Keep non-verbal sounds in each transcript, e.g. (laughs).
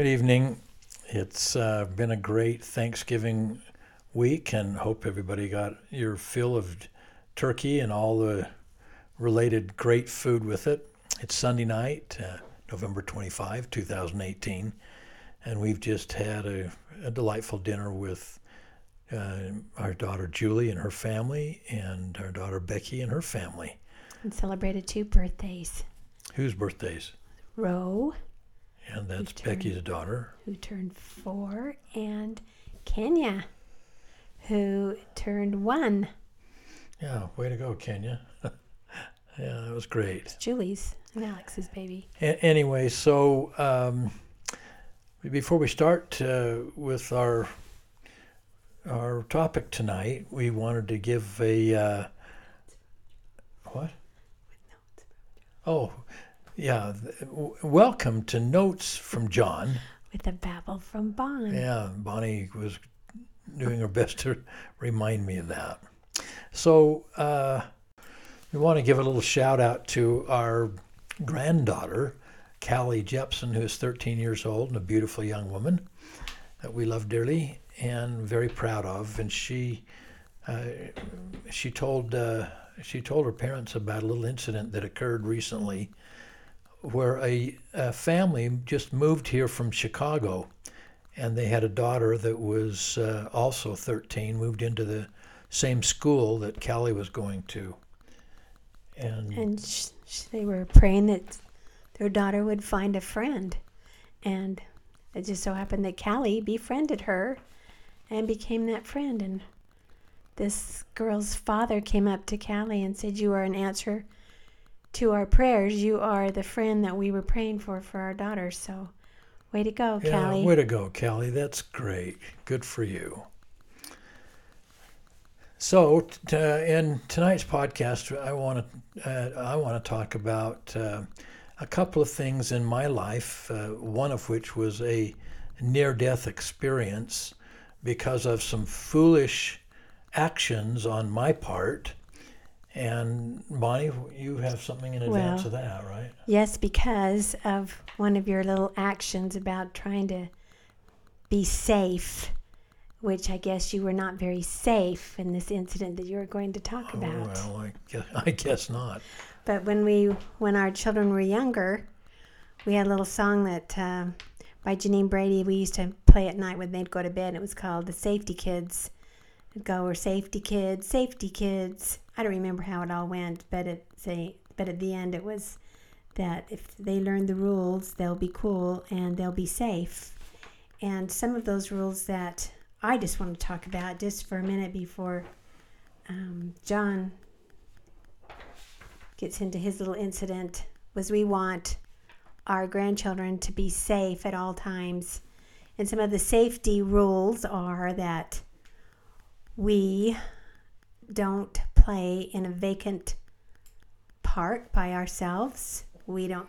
Good evening. It's uh, been a great Thanksgiving week, and hope everybody got your fill of turkey and all the related great food with it. It's Sunday night, uh, November 25, 2018, and we've just had a, a delightful dinner with uh, our daughter Julie and her family, and our daughter Becky and her family. And celebrated two birthdays. Whose birthdays? Roe, And that's turned- Becky's daughter. who turned four, and Kenya, who turned one. Yeah, way to go, Kenya. (laughs) yeah, that was great. It's Julie's and Alex's baby. A- anyway, so um, before we start uh, with our our topic tonight, we wanted to give a uh, what? Oh, yeah. w- Welcome to Notes from John. With a babble from Bon. Yeah, Bonnie was doing her best to remind me of that. So uh, we want to give a little shout out to our granddaughter, Callie Jepson, who is 13 years old and a beautiful young woman that we love dearly and very proud of. And she uh, she told uh, she told her parents about a little incident that occurred recently where a, a family just moved here from Chicago and they had a daughter that was uh, also 13, moved into the same school that Callie was going to. And, And sh- sh- they were praying that their daughter would find a friend. And it just so happened that Callie befriended her and became that friend. And this girl's father came up to Callie and said, You are an answer to our prayers. You are the friend that we were praying for for our daughter. So, way to go, yeah, Callie. way to go, Callie. That's great. Good for you. So, t- uh, in tonight's podcast, I want to uh, I want to talk about uh, a couple of things in my life. Uh, one of which was a near-death experience because of some foolish actions on my part. And Bonnie, you have something in advance Well, of that, right? Yes, because of one of your little actions about trying to be safe, which I guess you were not very safe in this incident that you were going to talk Oh, about. well, I guess, (laughs) I guess not. But when we, when our children were younger, we had a little song that uh, by Janeen Brady we used to play at night when they'd go to bed. It was called "The Safety Kids." It'd go, "We're safety kids, safety kids." I don't remember how it all went, but it say, but at the end it was that if they learn the rules, they'll be cool and they'll be safe. And some of those rules that I just want to talk about just for a minute before um, John gets into his little incident was we want our grandchildren to be safe at all times. And some of the safety rules are that we don't play in a vacant park by ourselves. We don't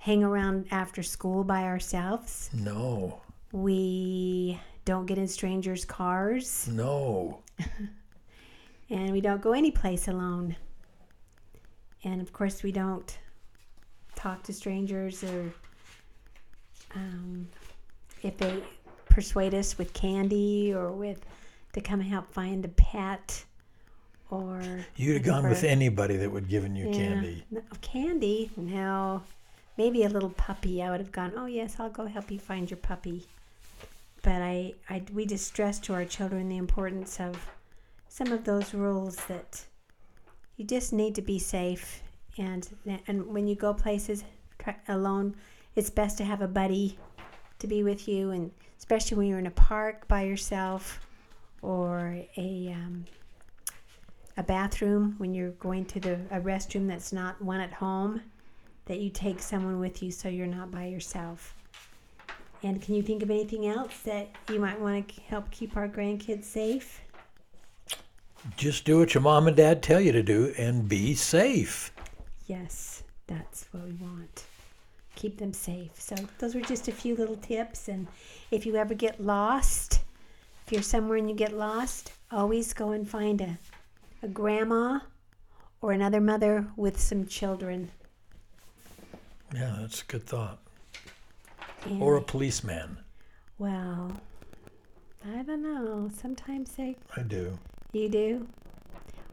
hang around after school by ourselves. No, We don't get in strangers' cars. no. (laughs) and we don't go any place alone. And of course, we don't talk to strangers or um, if they persuade us with candy or with to come help find a pet or You'd have gone with anybody that would given you Yeah. candy. No, candy? No. Maybe a little puppy. I would have gone, oh, yes, I'll go help you find your puppy. But I, I, we just stress to our children the importance of some of those rules that you just need to be safe. And, and when you go places alone, it's best to have a buddy to be with you. And especially when you're in a park by yourself or a, um, a bathroom when you're going to the a restroom that's not one at home that you take someone with you so you're not by yourself. And can you think of anything else that you might want to help keep our grandkids safe? Just do what your mom and dad tell you to do and be safe. yes that's what we want. Keep them safe. So those were just a few little tips and if you ever get lost if you're somewhere and you get lost always go and find a, a grandma or another mother with some children Yeah, that's a good thought. And or a policeman? well, I don't know. Sometimes they I do. You do?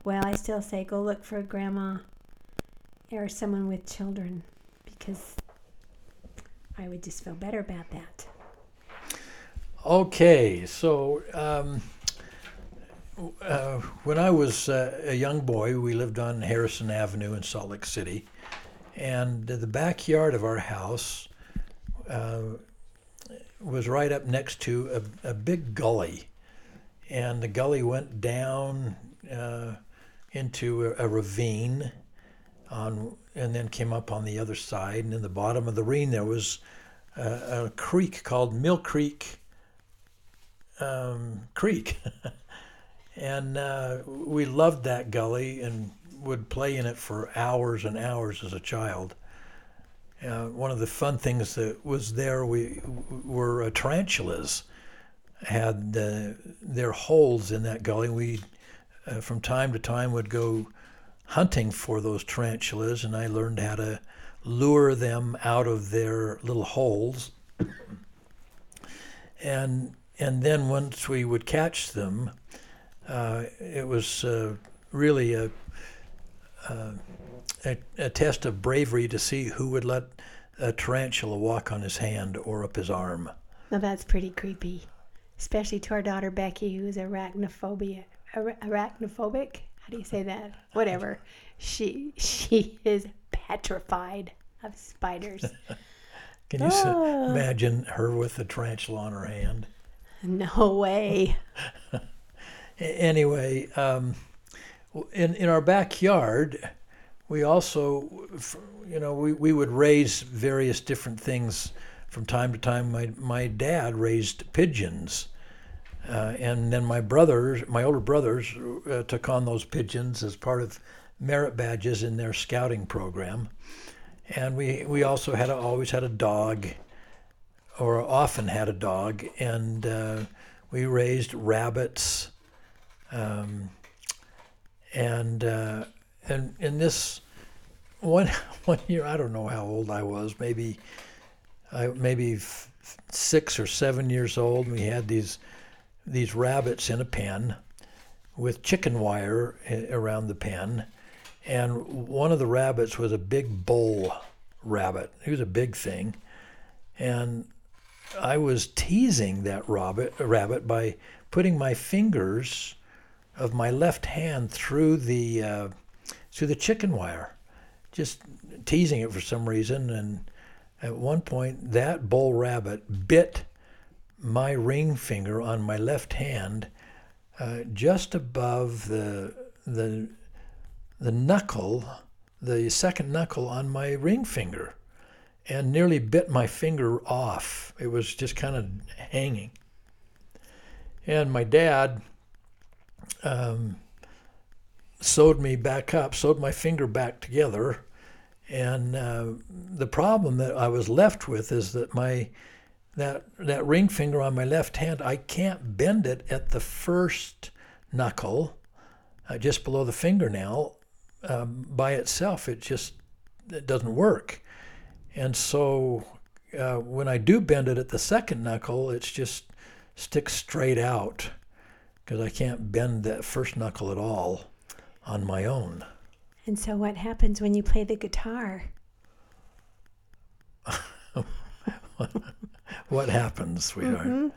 Well, I still say go look for a grandma or someone with children because I would just feel better about that. Okay, so um, uh, when I was uh, a young boy, we lived on Harrison Avenue in Salt Lake City, and the backyard of our house uh, was right up next to a, a big gully, and the gully went down uh, into a, a ravine, on and then came up on the other side, and in the bottom of the ravine there was a, a creek called Mill Creek um, Creek. (laughs) and uh, we loved that gully and would play in it for hours and hours as a child. Uh, one of the fun things that was there we were uh, tarantulas had uh, their holes in that gully. We, uh, from time to time, would go hunting for those tarantulas, and I learned how to lure them out of their little holes. And and then once we would catch them, uh, it was uh, really a, uh, a, a test of bravery to see who would let a tarantula walk on his hand or up his arm. Now that's pretty creepy, especially to our daughter Becky, who's arachnophobia, ara- arachnophobic. How do you say that? Whatever. She she is petrified of spiders. (laughs) Can you s Ah. imagine her with a tarantula on her hand? (laughs) No way. (laughs) Anyway, um, in in our backyard, we also, you know, we, we would raise various different things from time to time. My my dad raised pigeons, uh, and then my brothers, my older brothers, uh, took on those pigeons as part of merit badges in their scouting program. And we we also had a, always had a dog, or often had a dog, and uh, we raised rabbits um, and uh, and in this one (laughs) one year, I don't know how old I was, maybe I maybe f- six or seven years old. We had these these rabbits in a pen with chicken wire around the pen, and one of the rabbits was a big bull rabbit. He was a big thing, and I was teasing that rabbit rabbit by putting my fingers of my left hand through the uh, through the chicken wire, just teasing it for some reason. And at one point, that bull rabbit bit my ring finger on my left hand, uh, just above the the the knuckle, the second knuckle on my ring finger, and nearly bit my finger off. It was just kind of hanging. And my dad um, sewed me back up, sewed my finger back together. And uh, the problem that I was left with is that my that that ring finger on my left hand, I can't bend it at the first knuckle, uh, just below the fingernail, um, by itself. It just it doesn't work. And so uh, when I do bend it at the second knuckle, it's just sticks straight out because I can't bend that first knuckle at all on my own. And so, what happens when you play the guitar? (laughs) What happens, sweetheart?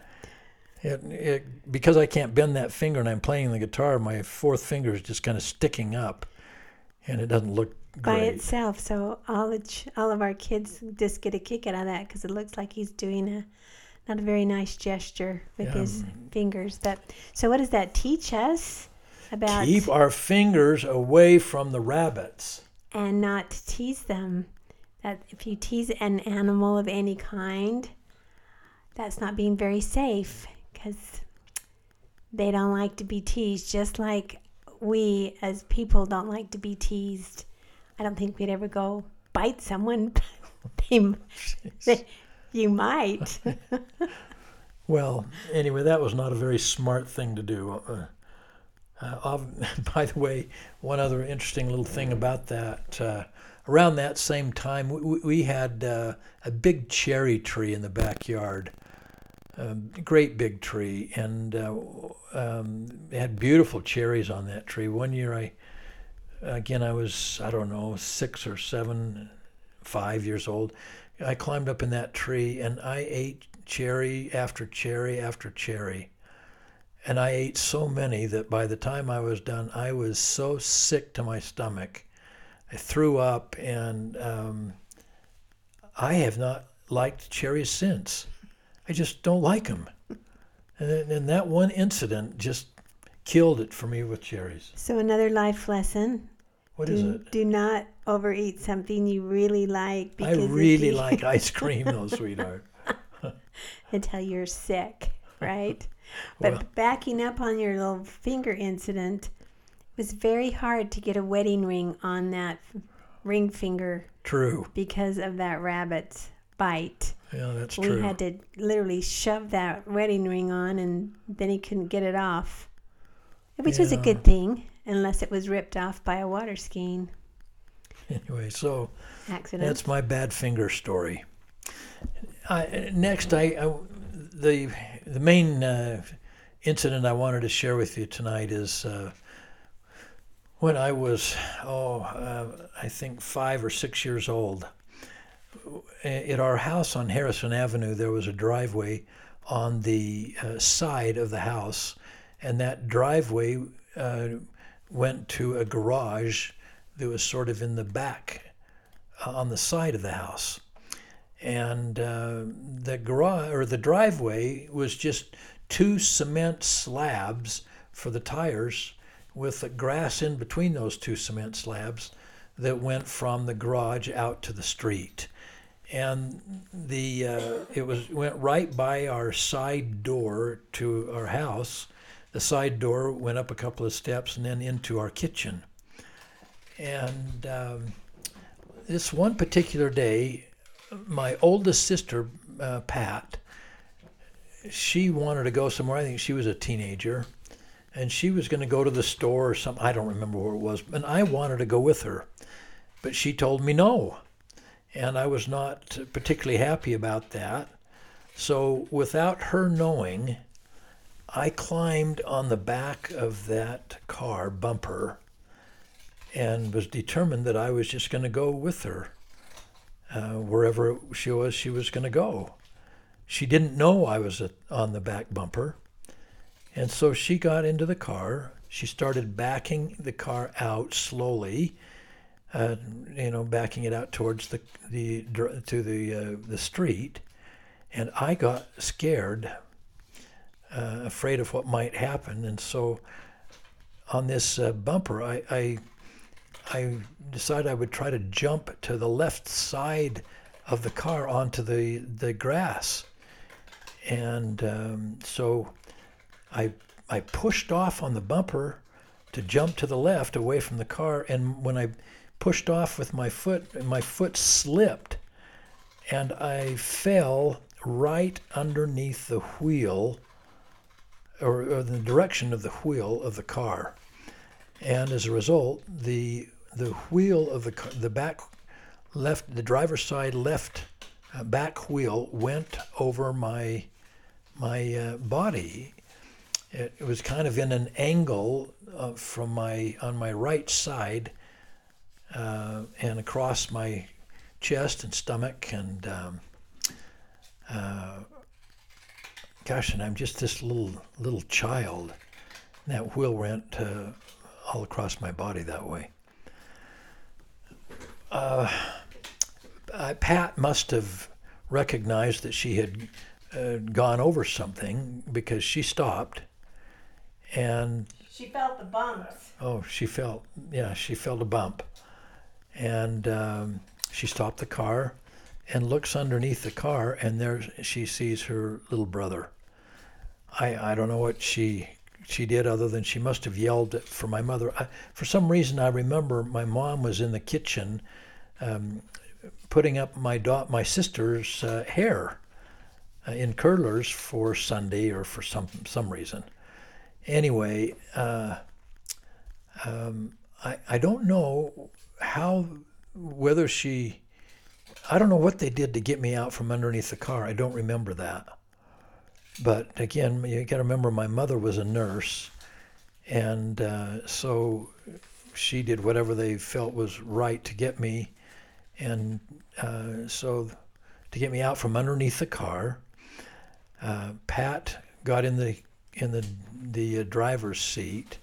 It, it, because I can't bend that finger and I'm playing the guitar, my fourth finger is just kind of sticking up, and it doesn't look by great. itself. So all the ch- all of our kids just get a kick out of that because it looks like he's doing a not a very nice gesture with Yeah. his fingers. But so what does that teach us about Keep our fingers away from the rabbits. and not tease them? That if you tease an animal of any kind, that's not being very safe because they don't like to be teased, just like we as people don't like to be teased. I don't think we'd ever go bite someone. (laughs) they, they, you might. (laughs) Well, anyway, that was not a very smart thing to do. Uh, uh, (laughs) by the way, one other interesting little thing about that, uh, around that same time, we, we had uh, a big cherry tree in the backyard. A great big tree, and uh, um, it had beautiful cherries on that tree. One year, I again I was I don't know six or seven, five years old. I climbed up in that tree and I ate cherry after cherry after cherry. And I ate so many that by the time I was done, I was so sick to my stomach. I threw up, and um, I have not liked cherries since. I just don't like them. And, and that one incident just killed it for me with cherries. So another life lesson: What do, is it? do not overeat something you really like I really you- like ice (laughs) cream, though, sweetheart. (laughs) until you're sick, right? (laughs) but Well- backing up on your little finger incident, it was very hard to get a wedding ring on that ring finger True. because of that rabbit's bite. Yeah, that's we true. We had to literally shove that wedding ring on, and then he couldn't get it off, which was a good thing, unless it was ripped off by a water skiing Anyway, so accident. That's my bad finger story. I, next, I, I the the main uh, incident I wanted to share with you tonight is uh, when I was oh uh, I think five or six years old. At our house on Harrison Avenue, there was a driveway on the uh, side of the house, and that driveway uh, went to a garage that was sort of in the back uh, on the side of the house. And uh, the garage or the driveway was just two cement slabs for the tires with grass in between those two cement slabs that went from the garage out to the street. And the uh, it was went right by our side door to our house. The side door went up a couple of steps and then into our kitchen. And um, this one particular day, my oldest sister, uh, Pat, she wanted to go somewhere. I think she was a teenager, and she was going to go to the store or something. I don't remember where it was, and I wanted to go with her, but she told me no, and I was not particularly happy about that. So, without her knowing, I climbed on the back of that car bumper and was determined that I was just going to go with her uh, wherever she was. She was going to go. She didn't know I was on the back bumper, and so she got into the car. She started backing the car out slowly, uh, you know, backing it out towards the the to the uh, the street, and I got scared, uh, afraid of what might happen, and so on this uh, bumper, I, I I decided I would try to jump to the left side of the car onto the, the grass. And um, so I, I pushed off on the bumper to jump to the left away from the car. And when I pushed off with my foot, my foot slipped and I fell right underneath the wheel or, or the direction of the wheel of the car and as a result, the the wheel of the the back left the driver's side left uh, back wheel went over my my uh, body. It, it was kind of in an angle uh, from my on my right side uh, and across my chest and stomach and um, uh, gosh, and I'm just this little little child. That wheel went uh, all across my body that way. Uh, uh, Pat must have recognized that she had uh, gone over something because she stopped, and she felt the bumps. oh, she felt yeah, she felt a bump, and um, she stopped the car and looks underneath the car, and there she sees her little brother. I I don't know what she she did other than she must have yelled for my mother. I, for some reason, I remember my mom was in the kitchen um, putting up my da- my sister's uh, hair uh, in curlers for Sunday or for some some reason. Anyway, uh, um, I I don't know how whether she, I don't know what they did to get me out from underneath the car. I don't remember that. But again, you got to remember my mother was a nurse, and uh, so she did whatever they felt was right to get me, and uh, so to get me out from underneath the car. Uh, Pat got in the in the the uh, driver's seat,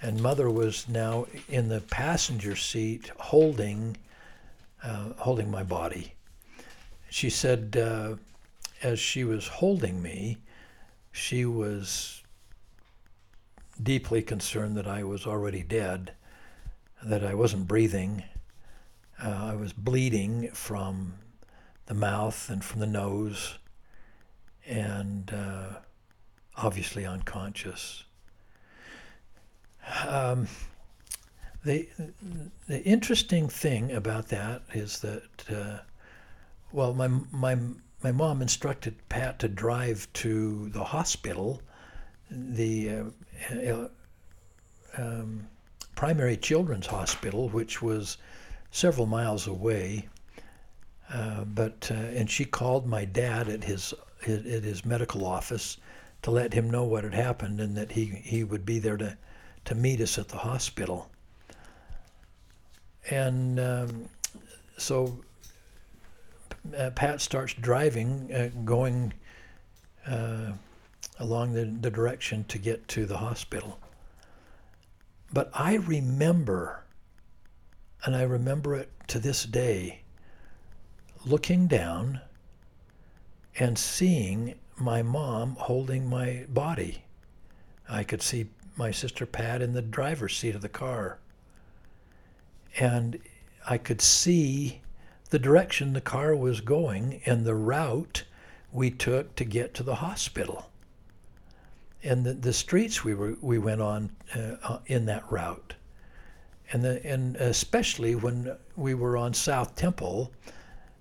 and mother was now in the passenger seat holding uh, holding my body. She said, uh, as she was holding me, she was deeply concerned that I was already dead, that I wasn't breathing. Uh, I was bleeding from the mouth and from the nose, and uh, obviously unconscious. Um, the the interesting thing about that is that, uh, well, my my my mom instructed Pat to drive to the hospital, the uh, uh, um, primary children's hospital, which was several miles away. Uh, but uh, and she called my dad at his at his medical office to let him know what had happened and that he he would be there to to meet us at the hospital. And um, so uh, Pat starts driving, uh, going uh, along the, the direction to get to the hospital. But I remember, and I remember it to this day, looking down and seeing my mom holding my body. I could see my sister Pat in the driver's seat of the car. And I could see the direction the car was going and the route we took to get to the hospital. And the, the streets we were we went on uh, uh in that route. And the, and especially when we were on South Temple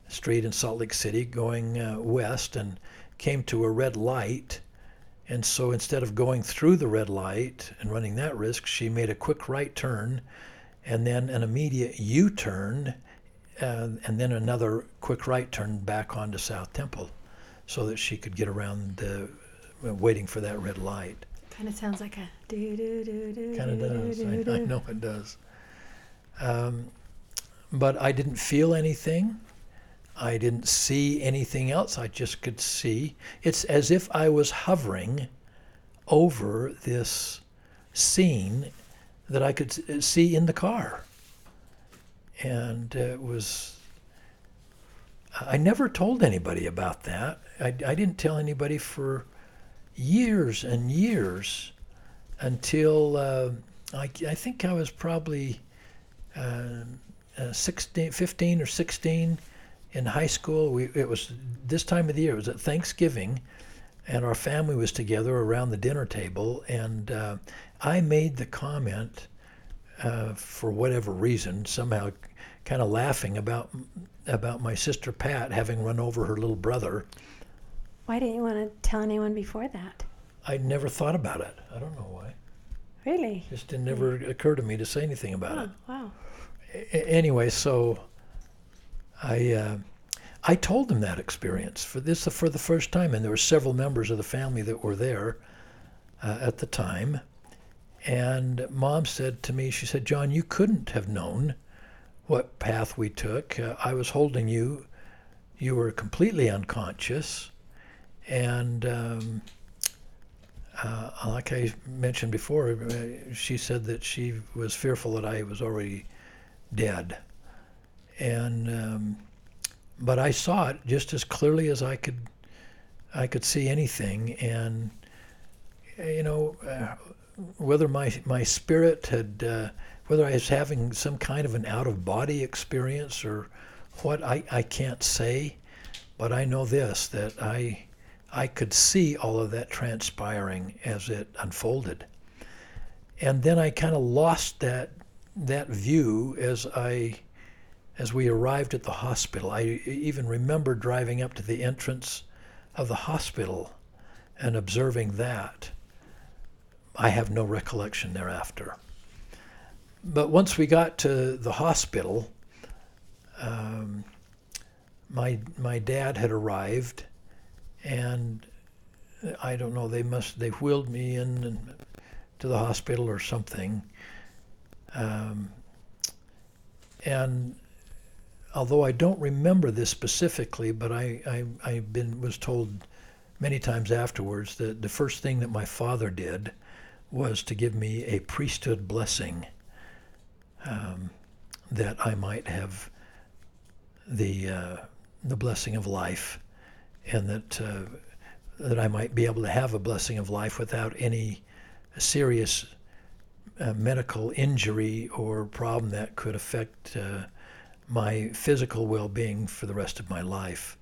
Street in Salt Lake City going uh, west and came to a red light and so instead of going through the red light and running that risk, she made a quick right turn and then an immediate U turn uh, and then another quick right turn back onto South Temple so that she could get around the, uh, waiting for that red light. Kind of sounds like a do do do do. Kind of does. I, I, know it does. Um, but I didn't feel anything. I didn't see anything else. I just could see. It's as if I was hovering over this scene that I could uh, see in the car. And it was, I never told anybody about that. I, I didn't tell anybody for years and years until uh, I, I think I was probably uh, uh, 16, 15 or 16 in high school, we, it was this time of the year. It was at Thanksgiving, and our family was together around the dinner table. And uh, I made the comment, uh, for whatever reason, somehow kind of laughing about about my sister Pat having run over her little brother. Why didn't you want to tell anyone before that? I never thought about it. I don't know why. Really? Just didn't never occur to me to say anything about oh, it. Wow. A- anyway, so I uh, I told them that experience for this for the first time, and there were several members of the family that were there uh, at the time. And mom said to me, she said, John, you couldn't have known what path we took. Uh, I was holding you. You were completely unconscious. And um, uh, like I mentioned before, uh, she said that she was fearful that I was already dead and um, but I saw it just as clearly as I could I could see anything, and you know uh, whether my my spirit had uh, whether I was having some kind of an out of body experience or what I, I can't say, but I know this that I I could see all of that transpiring as it unfolded. And then I kind of lost that that view as I as we arrived at the hospital. I even remember driving up to the entrance of the hospital and observing that. I have no recollection thereafter. But once we got to the hospital, um, my my dad had arrived, and I don't know. They must they wheeled me in and, to the hospital or something. Um, and although I don't remember this specifically, but I, I I've been was told many times afterwards that the first thing that my father did was to give me a priesthood blessing um, that I might have the uh, the blessing of life, and that uh, that I might be able to have a blessing of life without any serious uh, medical injury or problem that could affect uh, my physical well-being for the rest of my life.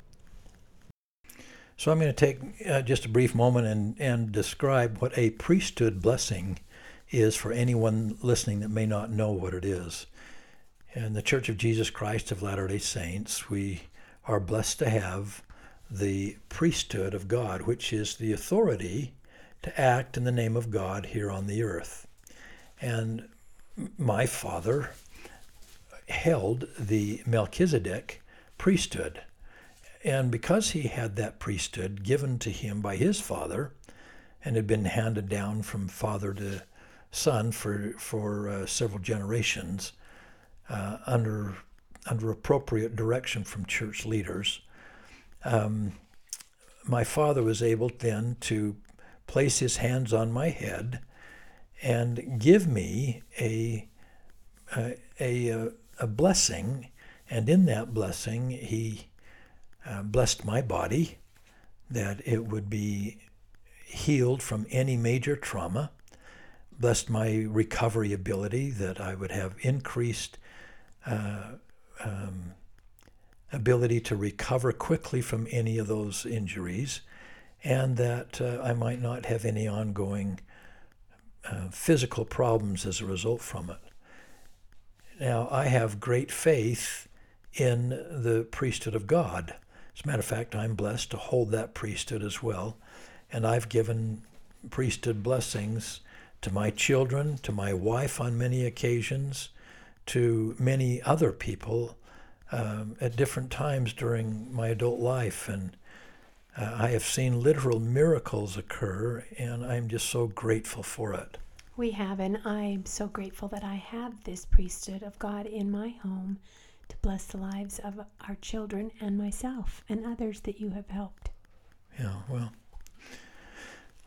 So I'm going to take uh, just a brief moment and, and describe what a priesthood blessing is for anyone listening that may not know what it is. In the Church of Jesus Christ of Latter day Saints, we are blessed to have the priesthood of God, which is the authority to act in the name of God here on the earth. And my father held the Melchizedek priesthood. And because he had that priesthood given to him by his father and had been handed down from father to son for, for uh, several generations uh, under, under appropriate direction from church leaders, um, my father was able then to place his hands on my head and give me a, a, a, a blessing. And in that blessing, he uh, blessed my body that it would be healed from any major trauma, blessed my recovery ability, that I would have increased uh, um, ability to recover quickly from any of those injuries, and that uh, I might not have any ongoing uh, physical problems as a result from it. Now, I have great faith in the priesthood of God. As a matter of fact, I'm blessed to hold that priesthood as well. And I've given priesthood blessings to my children, to my wife on many occasions, to many other people um, at different times during my adult life. And uh, I have seen literal miracles occur, and I'm just so grateful for it. We have, and I'm so grateful that I have this priesthood of God in my home to bless the lives of our children and myself and others that you have helped. Yeah, well,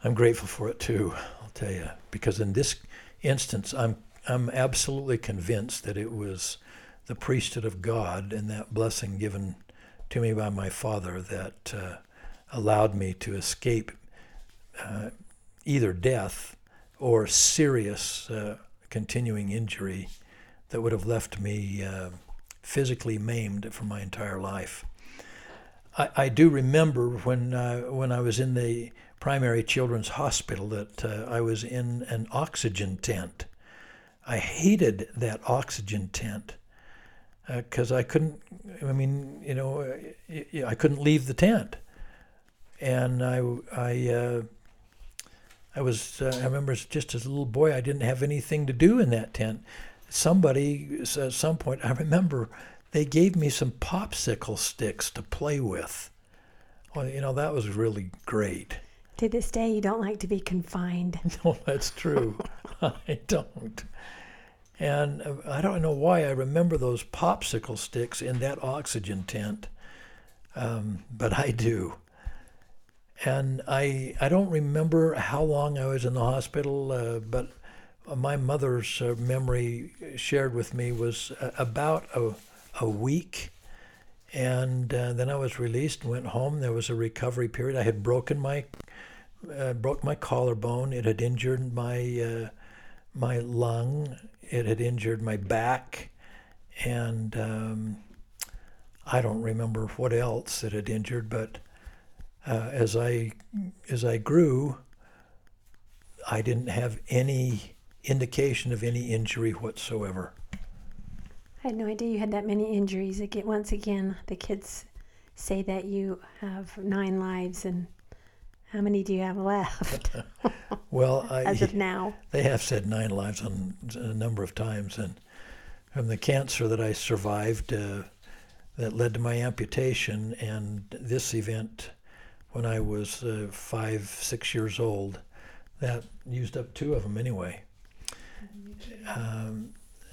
I'm grateful for it too, I'll tell you, because in this instance, I'm I'm absolutely convinced that it was the priesthood of God and that blessing given to me by my father that uh, allowed me to escape uh, either death or serious uh, continuing injury that would have left me uh, physically maimed for my entire life. I, I do remember when uh, when I was in the primary children's hospital that uh, I was in an oxygen tent. I hated that oxygen tent because uh, I couldn't. I mean, you know, I couldn't leave the tent, and I I uh, I was, uh, I remember just as a little boy, I didn't have anything to do in that tent. Somebody, at some point, I remember they gave me some popsicle sticks to play with. Well, you know, that was really great. To this day, you don't like to be confined. (laughs) No, that's true. (laughs) I don't. And uh, I don't know why I remember those popsicle sticks in that oxygen tent, um, but I do and I I don't remember how long I was in the hospital, uh, but my mother's uh, memory shared with me was uh, about a, a week, and uh, then I was released went home. There was a recovery period. I had broken my uh, broke my collarbone. It had injured my uh, my lung. It had injured my back, and um, I don't remember what else it had injured, but uh, as I as I grew, I didn't have any indication of any injury whatsoever. I had no idea you had that many injuries. Again, once again, the kids say that you have nine lives, and how many do you have left? (laughs) well, I, as of now, they have said nine lives on a number of times, and from the cancer that I survived, uh, that led to my amputation, and this event when I was uh, five, six years old, that used up two of them anyway. Um,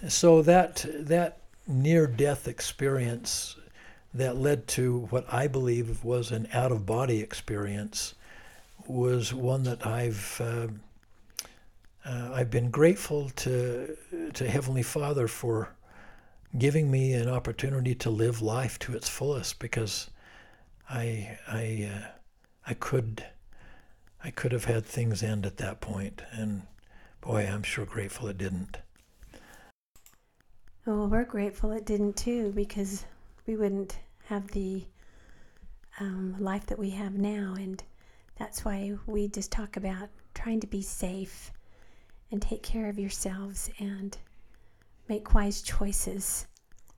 so that that near-death experience that led to what I believe was an out-of-body experience was one that I've uh, uh, I've been grateful to to Heavenly Father for giving me an opportunity to live life to its fullest because I I uh, I could I could have had things end at that point and boy I'm sure grateful it didn't. Well, we're grateful it didn't too because we wouldn't have the um, life that we have now and that's why we just talk about trying to be safe and take care of yourselves and make wise choices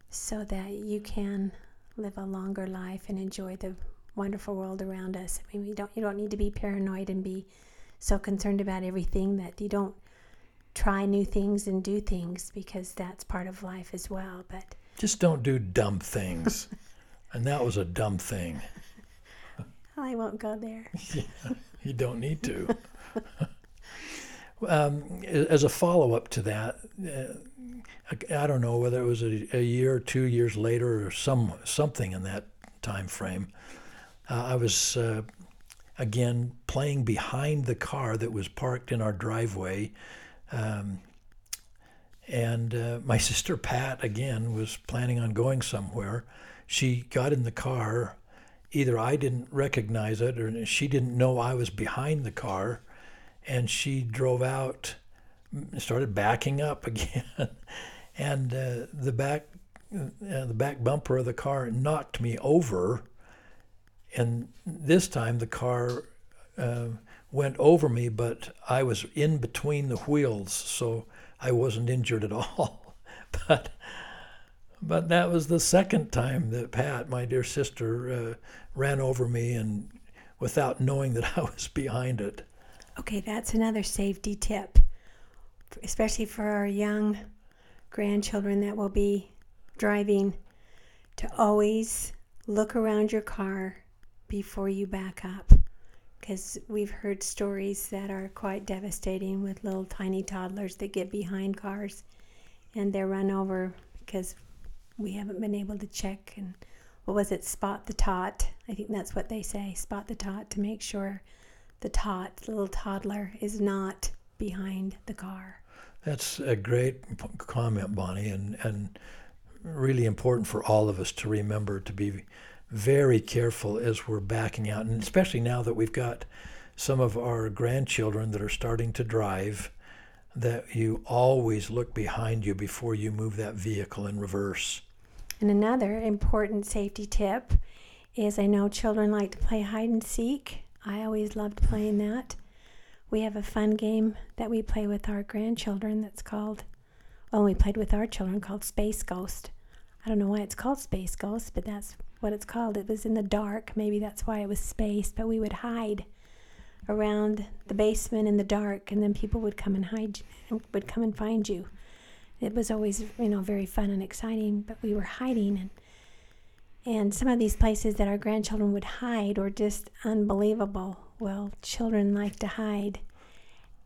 so that you can live a longer life and enjoy the wonderful world around us. I mean, we don't you don't need to be paranoid and be so concerned about everything that you don't try new things and do things because that's part of life as well. But just don't do dumb things. (laughs) and that was a dumb thing. (laughs) I won't go there. (laughs) yeah, you don't need to. um, as a follow up to that, uh, I don't know whether it was a, a, year or two years later or some something in that time frame. Uh, I was uh, again playing behind the car that was parked in our driveway, um, and uh, my sister Pat again was planning on going somewhere. She got in the car. Either I didn't recognize it or she didn't know I was behind the car, and she drove out, started backing up (laughs) again and uh, the back uh, the back bumper of the car knocked me over and this time the car uh, went over me but i was in between the wheels so i wasn't injured at (laughs) all. But but that was the second time that pat my dear sister uh, ran over me and without knowing that (laughs) i was behind it. Okay that's another safety tip especially for our young grandchildren that will be driving to always look around your car before you back up because we've heard stories that are quite devastating with little tiny toddlers that get behind cars and they're run over because we haven't been able to check and what was it? Spot the tot. I think that's what they say spot the tot to make sure the tot the little toddler is not behind the car. That's a great comment, Bonnie, and, and really important for all of us to remember to be very careful as we're backing out, and especially now that we've got some of our grandchildren that are starting to drive, that you always look behind you before you move that vehicle in reverse. And another important safety tip is I know children like to play hide and seek. I always loved playing that we have a fun game that we play with our grandchildren that's called, well, we played with our children called Space Ghost. I don't know why it's called Space Ghost, but that's what it's called. It was in the dark. Maybe that's why it was space, but we would hide around the basement in the dark, and then people would come and hide, would come and find you. It was always, you know, very fun and exciting, but we were hiding and and some of these places that our grandchildren would hide were just unbelievable. Well, children like to hide,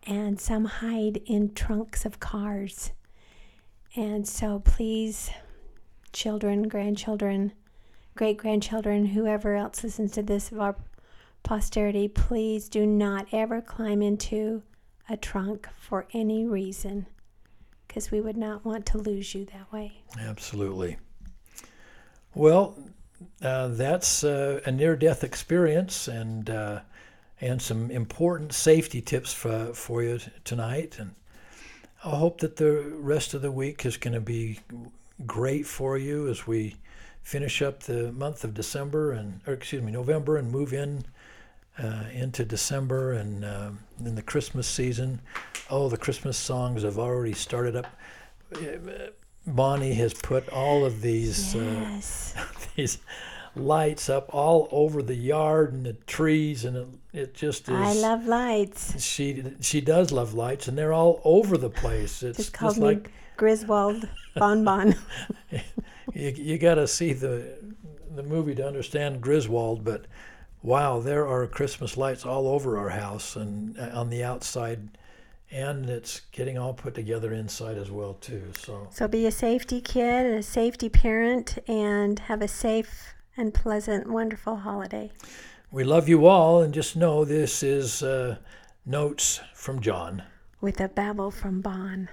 and some hide in trunks of cars. And so, please, children, grandchildren, great grandchildren, whoever else listens to this of our posterity, please do not ever climb into a trunk for any reason because we would not want to lose you that way. Absolutely. Well, uh, that's uh, a near death experience and uh, and some important safety tips for, for you tonight. And I hope that the rest of the week is going to be great for you as we finish up the month of December and, or excuse me, November and move in uh, into December and uh, in the Christmas season. Oh, the Christmas songs have already started up. Bonnie has put all of these uh, yes. uh, (laughs) these lights up all over the yard and the trees, and it, it just is. I love lights. She she does love lights, and they're all over the place. It's just just like Griswold bonbon. (laughs) you you got to see the the movie to understand Griswold, but wow, there are Christmas lights all over our house and uh, on the outside, and it's getting all put together inside as well too. So So be a safety kid, a safety parent, and have a safe and pleasant, wonderful holiday. we love you all, and just know this is uh, notes from John. With a babble from Bon.